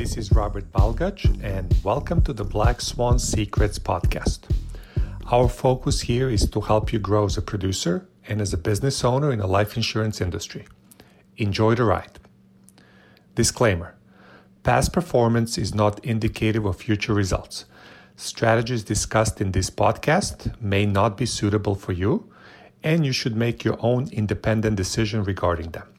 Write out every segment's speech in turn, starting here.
This is Robert Balgach, and welcome to the Black Swan Secrets podcast. Our focus here is to help you grow as a producer and as a business owner in the life insurance industry. Enjoy the ride. Disclaimer Past performance is not indicative of future results. Strategies discussed in this podcast may not be suitable for you, and you should make your own independent decision regarding them.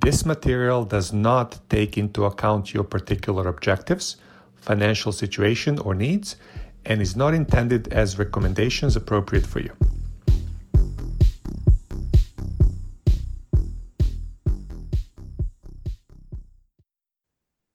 This material does not take into account your particular objectives, financial situation, or needs, and is not intended as recommendations appropriate for you.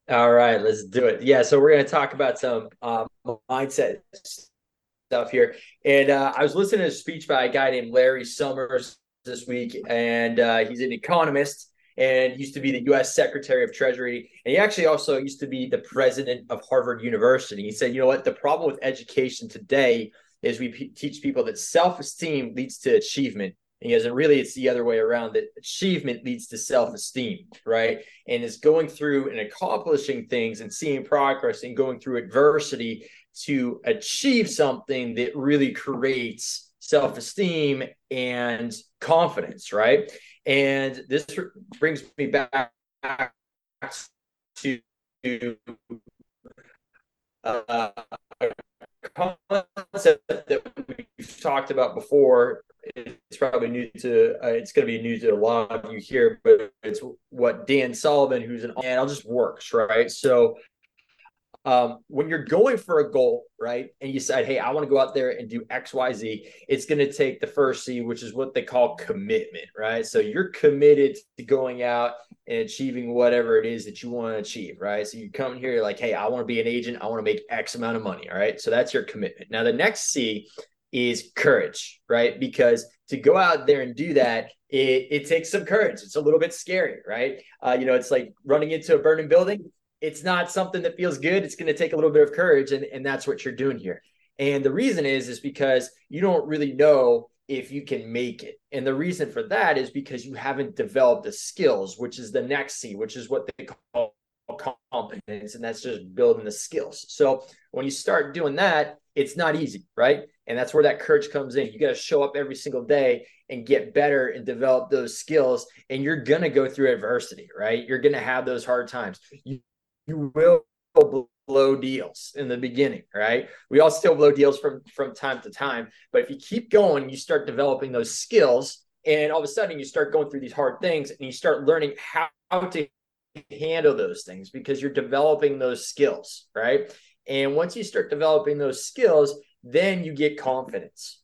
All right, let's do it. Yeah, so we're going to talk about some um, mindset stuff here. And uh, I was listening to a speech by a guy named Larry Summers this week, and uh, he's an economist and used to be the U.S. Secretary of Treasury. And he actually also used to be the president of Harvard University. He said, you know what? The problem with education today is we p- teach people that self esteem leads to achievement. And he goes, really, it's the other way around that achievement leads to self esteem, right? And it's going through and accomplishing things and seeing progress and going through adversity to achieve something that really creates self esteem and confidence, right? And this brings me back to uh, a concept that we've talked about before. It's probably new to uh, it's going to be new to a lot of you here, but it's what Dan Sullivan, who's an and I'll just works right. So um, when you're going for a goal, right, and you said, hey, I want to go out there and do X, Y, Z, it's going to take the first C, which is what they call commitment, right? So you're committed to going out and achieving whatever it is that you want to achieve, right? So you come here, like, hey, I want to be an agent, I want to make X amount of money, all right? So that's your commitment. Now, the next C is courage, right? Because to go out there and do that, it, it takes some courage. It's a little bit scary, right? Uh, you know, it's like running into a burning building it's not something that feels good. It's going to take a little bit of courage, and, and that's what you're doing here. And the reason is is because you don't really know if you can make it. And the reason for that is because you haven't developed the skills, which is the next C, which is what they call competence, and that's just building the skills. So when you start doing that, it's not easy, right? And that's where that courage comes in. You got to show up every single day and get better and develop those skills. And you're going to go through adversity, right? You're going to have those hard times. You you will blow deals in the beginning, right? We all still blow deals from from time to time, but if you keep going, you start developing those skills, and all of a sudden you start going through these hard things, and you start learning how, to handle those things because you're developing those skills, right? And once you start developing those skills, then you get confidence,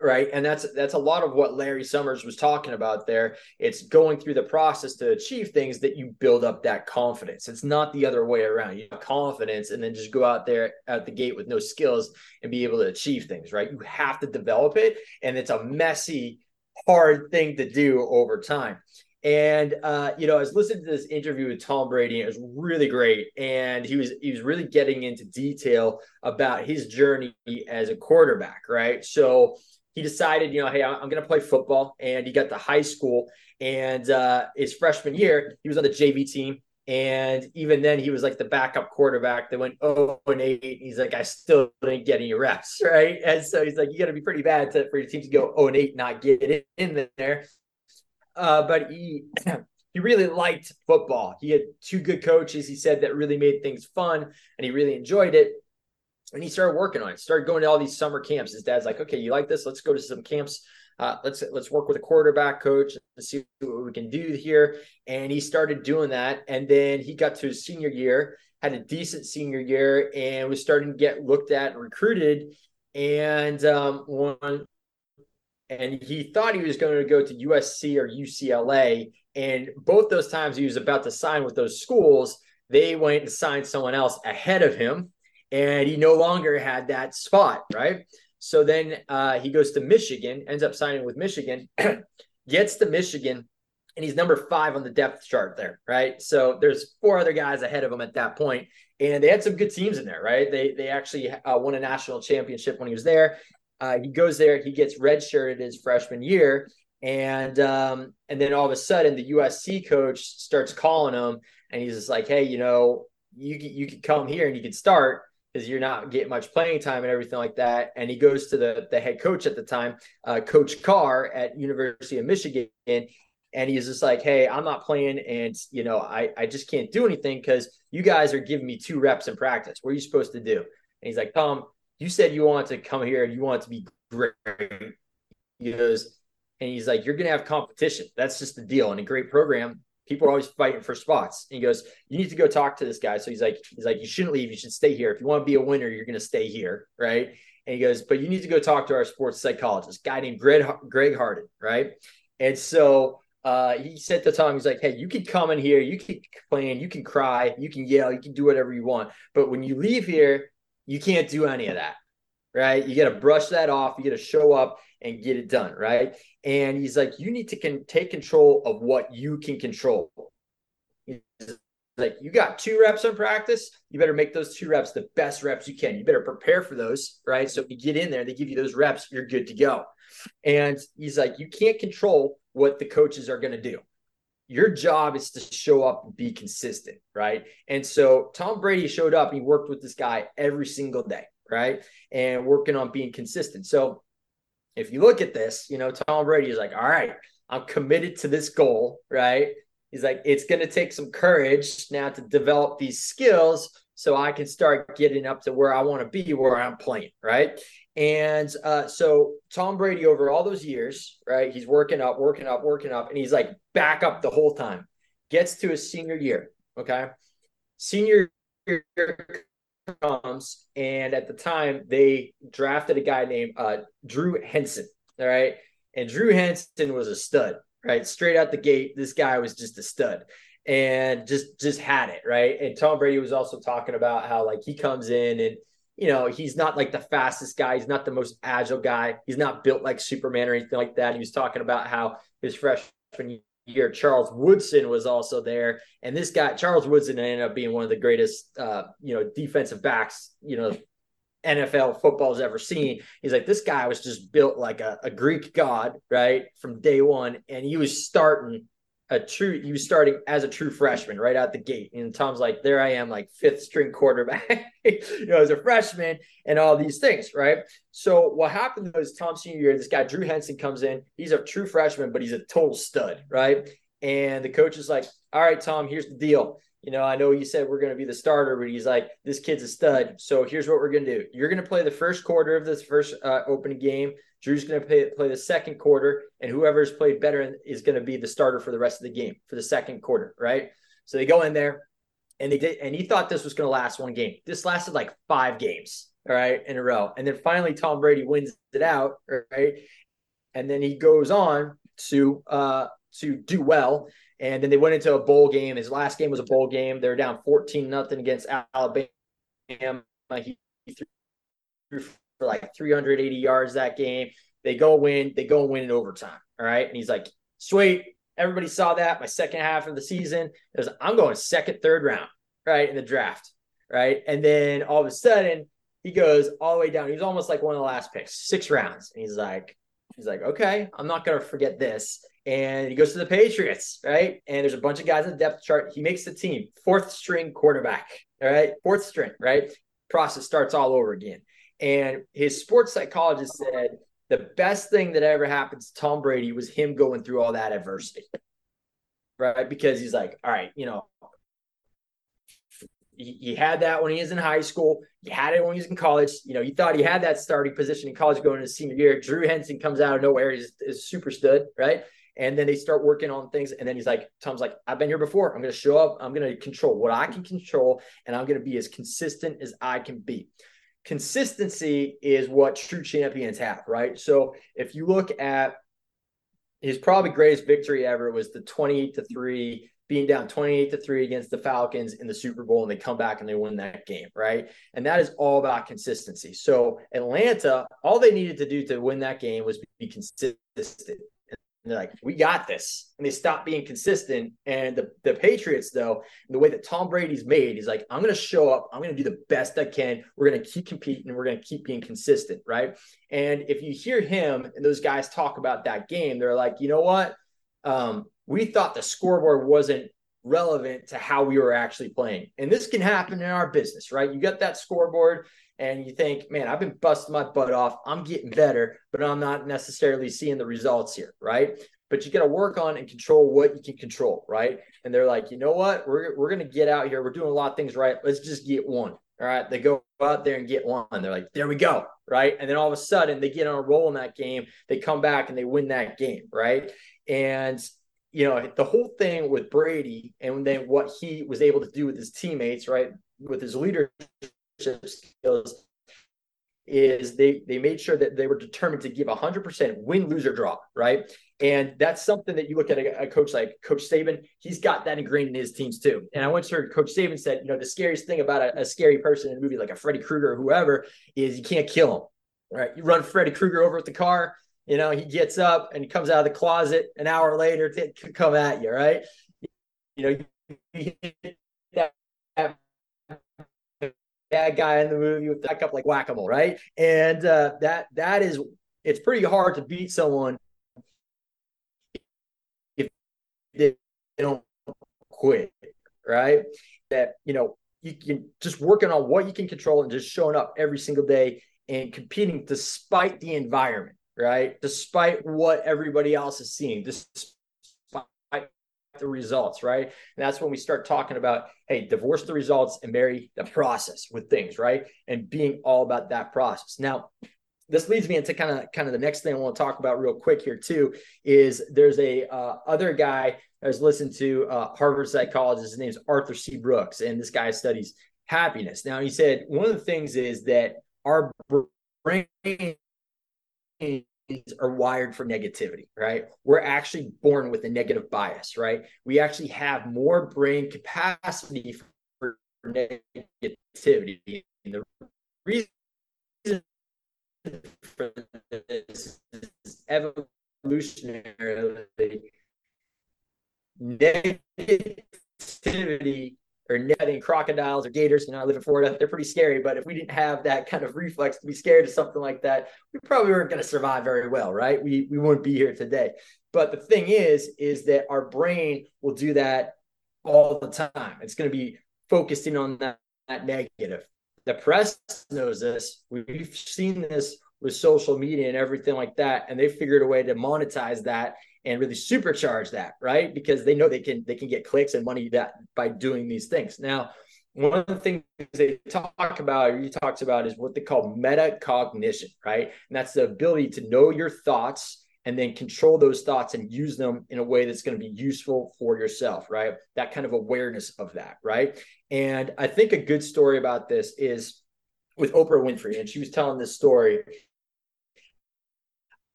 right? And that's that's a lot of what larry summers was talking about there. It's going through the process to achieve things that you build up that confidence. It's not the other way around. You have confidence and then just go out there at the gate with no skills and be able to achieve things right? You have to develop it and it's a messy hard thing to do over time. And uh, you know, I was listening to this interview with Tom Brady, and it was really great. And he was he was really getting into detail about his journey as a quarterback, right? So he decided, you know, hey, I'm going to play football. And he got to high school. And uh, his freshman year, he was on the JV team. And even then, he was like the backup quarterback that went 0 and 8. He's like, I still didn't get any reps, right? And so he's like, you got to be pretty bad to, for your team to go 0 and 8, not get in there. Uh, but he he really liked football. He had two good coaches. He said that really made things fun, and he really enjoyed it and he started working on it. Started going to all these summer camps. His dad's like, "Okay, you like this? Let's go to some camps. Uh, let's let's work with a quarterback coach and see what we can do here." And he started doing that. And then he got to his senior year, had a decent senior year, and was starting to get looked at and recruited. And um, one, and he thought he was going to go to USC or UCLA. And both those times he was about to sign with those schools, they went and signed someone else ahead of him and he no longer had that spot, right? So then uh, he goes to Michigan, ends up signing with Michigan, gets to Michigan, and he's number five on the depth chart there, right? So there's four other guys ahead of him at that point, and they had some good teams in there, right? They they actually uh, won a national championship when he was there. Uh, he goes there, he gets redshirted his freshman year, and um, and then all of a sudden the USC coach starts calling him, and he's just like, hey, you know, you you could come here and you could start because you're not getting much playing time and everything like that. And he goes to the the head coach at the time, uh, Coach Carr at University of Michigan, and he's just like, "Hey, I'm not playing, and you know, I I just can't do anything because you guys are giving me two reps in practice. What are you supposed to do?" And he's like, "Tom, you said you want to come here and you want to be great." He goes, and he's like, "You're gonna have competition. That's just the deal. In a great program, people are always fighting for spots." And he goes, "You need to go talk to this guy." So he's like, "He's like, you shouldn't leave. You should stay here. If you want to be a winner, you're gonna stay here, right?" And he goes, "But you need to go talk to our sports psychologist, guy named Greg Greg Harden, right?" And so uh, he said to Tom, he's like, hey, you can come in here, you can complain, you can cry, you can yell, you can do whatever you want. But when you leave here, you can't do any of that. Right. You got to brush that off. You got to show up and get it done. Right. And he's like, you need to can take control of what you can control. He's like, you got two reps on practice. You better make those two reps the best reps you can. You better prepare for those. Right. So if you get in there, they give you those reps, you're good to go. And he's like, you can't control what the coaches are going to do. Your job is to show up and be consistent, right? And so Tom Brady showed up. He worked with this guy every single day, right? And working on being consistent. So if you look at this, you know, Tom Brady is like, all right, I'm committed to this goal, right? He's like, it's going to take some courage now to develop these skills so I can start getting up to where I want to be, where I'm playing, right? And uh, so Tom Brady, over all those years, right, he's working up, working up, working up, and he's like back up the whole time. Gets to his senior year, okay? Senior year comes, and at the time they drafted a guy named uh, Drew Henson, all right? And Drew Henson was a stud, right? Straight out the gate, this guy was just a stud and just just had it right and tom brady was also talking about how like he comes in and you know, he's not like the fastest guy. He's not the most agile guy. He's not built like Superman or anything like that. He was talking about how his freshman year, Charles Woodson was also there. And this guy, Charles Woodson, ended up being one of the greatest, uh, you know, defensive backs, you know, NFL football's ever seen. He's like, this guy was just built like a, a Greek god, right? From day one. And he was starting a true you starting as a true freshman right out the gate. And tom's like there i am like fifth string quarterback you know as a freshman and all these things right? So what happened was tom senior year this guy drew henson comes in. He's a true freshman but he's a total stud right? And the coach is like all right tom here's the deal you know, I know you said we're going to be the starter, but he's like, this kid's a stud. So here's what we're going to do. You're going to play the first quarter of this first uh, opening game. Drew's going to play, play the second quarter, and whoever's played better is going to be the starter for the rest of the game for the second quarter, right? So they go in there, and they did, and he thought this was going to last one game. This lasted like five games, all right, in a row, and then finally Tom Brady wins it out, right? And then he goes on to uh to do well, and then they went into a bowl game. His last game was a bowl game. They're down fourteen nothing against Alabama. He threw for like 380 yards that game. They go win. They go and win in overtime. All right. And he's like, sweet. Everybody saw that. My second half of the season it was I'm going second, third round, right, in the draft. Right. And then all of a sudden, he goes all the way down. He's almost like one of the last picks, six rounds. And he's like, he's like, okay, I'm not gonna forget this. And he goes to the Patriots, right? And there's a bunch of guys in the depth chart. He makes the team, fourth string quarterback, all right, fourth string, right? Process starts all over again. And his sports psychologist said the best thing that ever happened to Tom Brady was him going through all that adversity. Right. Because he's like, all right, you know, he, had that when he was in high school. He had it when he was in college. You know, he thought he had that starting position in college going into senior year. Drew Henson comes out of nowhere. He's, he's super stud, right? And then they start working on things. And then he's like, Tom's like, I've been here before. I'm going to show up. I'm going to control what I can control. And I'm going to be as consistent as I can be consistency is what true champions have, right? So if you look at his probably greatest victory ever was the 28 to 3 being down 28 to 3 against the Falcons in the Super Bowl and they come back and they win that game, right? And that is all about consistency. So Atlanta, all they needed to do to win that game was be consistent. And they're like, we got this. And they stopped being consistent. And the, the Patriots, though, the way that Tom Brady's made, he's like, I'm going to show up. I'm going to do the best I can. We're going to keep competing. And we're going to keep being consistent. Right. And if you hear him and those guys talk about that game, they're like, you know what? Um, we thought the scoreboard wasn't relevant to how we were actually playing. And this can happen in our business, right? You got that scoreboard and you think, man, I've been busting my butt off. I'm getting better, but I'm not necessarily seeing the results here, right? But you got to work on and control what you can control, right? And they're like, you know what? We're, we're going to get out here. We're doing a lot of things right. Let's just get one. All right. They go out there and get one. They're like, there we go. Right. And then all of a sudden they get on a roll in that game. They come back and they win that game. Right. And you know, the whole thing with Brady and then what he was able to do with his teammates, right, with his leadership skills, is they they made sure that they were determined to give 100% win, lose, or draw, right? And that's something that you look at a, a, coach like Coach Saban, he's got that ingrained in his teams too. And I once heard Coach Saban said, you know, the scariest thing about a, a scary person in a movie like a Freddy Krueger or whoever is you can't kill him, right? You run Freddy Krueger over with the car, you know, he gets up and comes out of the closet an hour later to come at you, right? You know, you that, bad guy in the movie with back up like whack-a-mole, right? And uh, that that is it's pretty hard to beat someone if they don't quit, right? That you know you can just working on what you can control and just showing up every single day and competing despite the environment right? Despite what everybody else is seeing, despite the results, right? And that's when we start talking about, hey, divorce the results and marry the process with things, right? And being all about that process. Now, this leads me into kind of kind of the next thing I want to talk about real quick here too is there's a uh, other guy I was listening to uh, Harvard psychologist. His name's Arthur C. Brooks, and this guy studies happiness. Now he said one of the things is that our brain are wired for negativity, right? We're actually born with a negative bias, right? We actually have more brain capacity for negativity. And the reason for this is evolutionarily negativity or netting crocodiles or gators. You know, I live in Florida. They're pretty scary, but if we didn't have that kind of reflex to be scared of something like that, we probably weren't going to survive very well, right? We we wouldn't be here today. But the thing is, is that our brain will do that all the time. It's going to be focusing on that, that negative. The press knows this. We've seen this with social media and everything like that, and they figured a way to monetize that and really supercharge that, right? Because they know they can they can get clicks and money that by doing these things. Now, one of the things they talk about, or you talked about, is what they call metacognition, right? And that's the ability to know your thoughts and then control those thoughts and use them in a way that's going to be useful for yourself, right? That kind of awareness of that, right? And I think a good story about this is with Oprah Winfrey, and she was telling this story.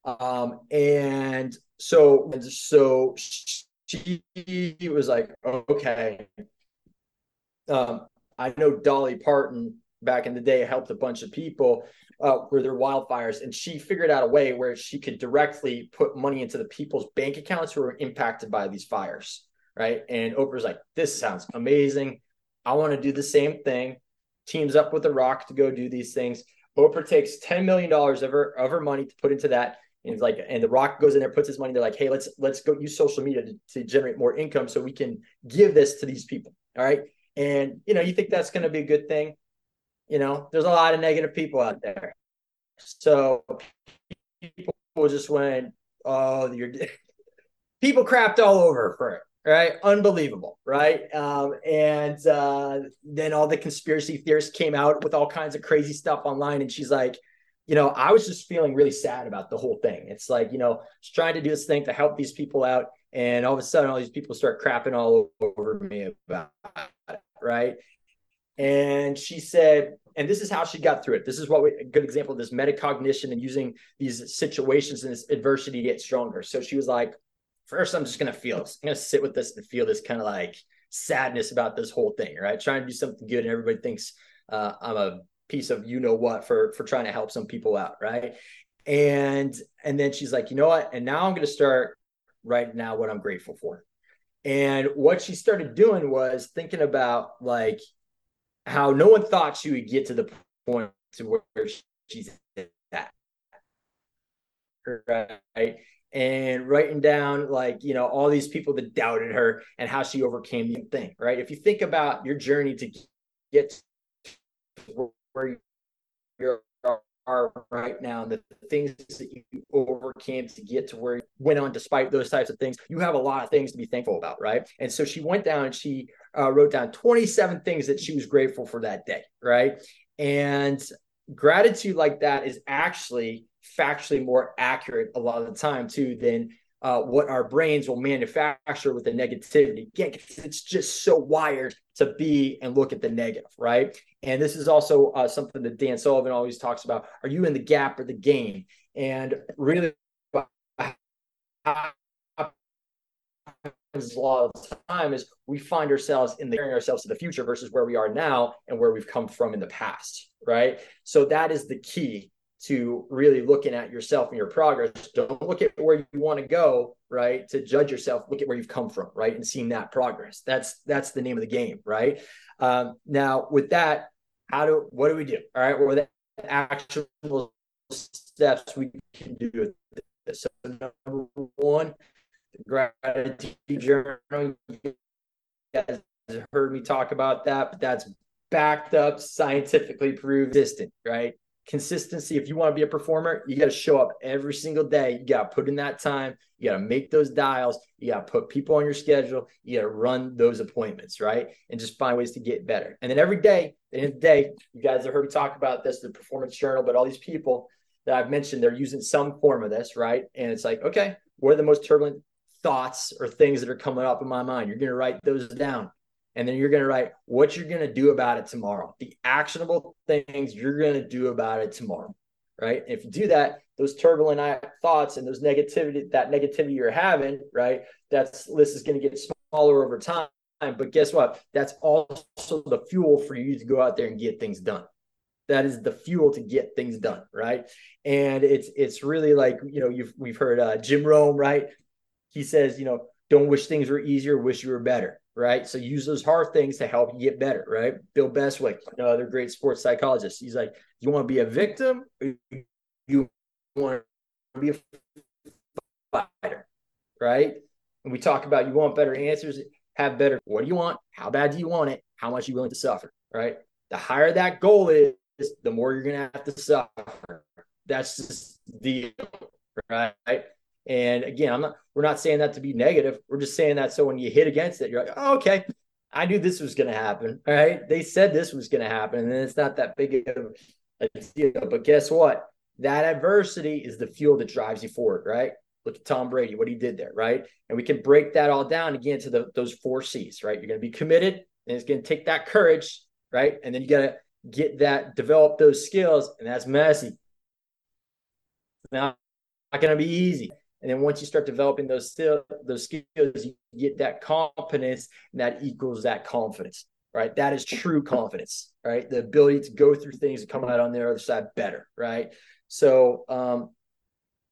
Um, and so so she was like, okay. Um, I know Dolly Parton back in the day helped a bunch of people uh, where there wildfires, and she figured out a way where she could directly put money into the people's bank accounts who were impacted by these fires, right? And Oprah's like, this sounds amazing. I want to do the same thing. Teams up with The Rock to go do these things. Oprah takes $10 million of her, of her money to put into that. And it's like, and the Rock goes in there, puts his money. They're like, hey, let's let's go use social media to, to generate more income so we can give this to these people. All right. And you know, you think that's going to be a good thing. You know, there's a lot of negative people out there. So people just went, oh, you're people crapped all over for it right? Unbelievable, right? Um, and uh, then all the conspiracy theorists came out with all kinds of crazy stuff online, and she's like, you know, I was just feeling really sad about the whole thing. It's like, you know, trying to do this thing to help these people out. And all of a sudden, all these people start crapping all over me about it, right? And she said, and this is how she got through it. This is what we, a good example of this metacognition and using these situations and this adversity to get stronger. So she was like, first, I'm just going to feel this. I'm going to sit with this and feel this kind of like sadness about this whole thing, right? Trying to do something good. And everybody thinks uh, I'm a piece of you know what for for trying to help some people out right? And and then she's like you know what? And now i'm going to start right now what i'm grateful for. And what she started doing was thinking about like how no one thought she would get to the point to where she's at right? And writing down like you know all these people that doubted her and how she overcame the thing right? If you think about your journey to get to where you are right now and the things that you overcame to get to where you went on despite those types of things you have a lot of things to be thankful about right? And so she went down and she uh, wrote down 27 things that she was grateful for that day right? And gratitude like that is actually factually more accurate a lot of the time too than uh, what our brains will manufacture with the negativity. Again, it's just so wired to be and look at the negative, right? And this is also uh, something that Dan Sullivan always talks about. Are you in the gap or the gain? And really, a lot of the time is we find ourselves in the ourselves to the future versus where we are now and where we've come from in the past, right? So that is the key to really looking at yourself and your progress. Don't look at where you want to go, right? To judge yourself, look at where you've come from, right? And seeing that progress. That's that's the name of the game, right? Um, now, with that, how do what do we do? All right, what are the actual steps we can do with this? So number one, gratitude journal. You guys heard me talk about that, but that's backed up, scientifically proved, distant, right? Consistency. If you want to be a performer, you got to show up every single day. You got to put in that time. You got to make those dials. You got to put people on your schedule. You got to run those appointments, right? And just find ways to get better. And then every day, at the end of the day, you guys have heard me talk about this, the performance journal, but all these people that I've mentioned, they're using some form of this, right? And it's like, okay, what are the most turbulent thoughts or things that are coming up in my mind? You're going to write those down and then you're going to write what you're going to do about it tomorrow. The actionable things you're going to do about it tomorrow right? If you do that those turbulent thoughts and those negativity that negativity you're having right that's list is going to get smaller over time. But guess what? That's also the fuel for you to go out there and get things done. That is the fuel to get things done right? And it's it's really like you know you've we've heard uh, jim rohn right? He says you know don't wish things were easier wish you were better right? So use those hard things to help you get better, right? Bill Bostwick, another great sports psychologist. He's like, you want to be a victim, you want to be a fighter, right? And we talk about you want better answers, have better. What do you want? How bad do you want it? How much are you willing to suffer, right? The higher that goal is, the more you're going to have to suffer. That's just the deal, right? And again, I'm not we're not saying that to be negative. We're just saying that so when you hit against it, you're like, oh, okay, I knew this was going to happen. All right. They said this was going to happen. And it's not that big of a deal. But guess what? That adversity is the fuel that drives you forward, right? Look at Tom Brady, what he did there, right? And we can break that all down again to the, those four C's, right? You're going to be committed, and it's going to take that courage, right? And then you got to get that, develop those skills, and that's messy. Now, not going to be easy. And then once you start developing those still those skills, you get that competence, and that equals that confidence, right? That is true confidence, right? The ability to go through things and come out on the other side better, right? So um,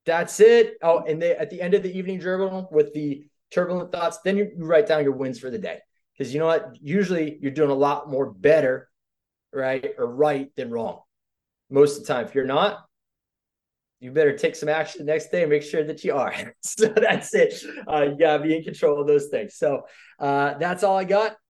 that's it. Oh, and they, at the end of the evening journal with the turbulent thoughts, then you, you write down your wins for the day. Because you know what? Usually you're doing a lot more better, right, or right than wrong. Most of the time, if you're not, you better take some action the next day and make sure that you are. so that's it. Uh, you gotta be in control of those things. So uh, that's all I got.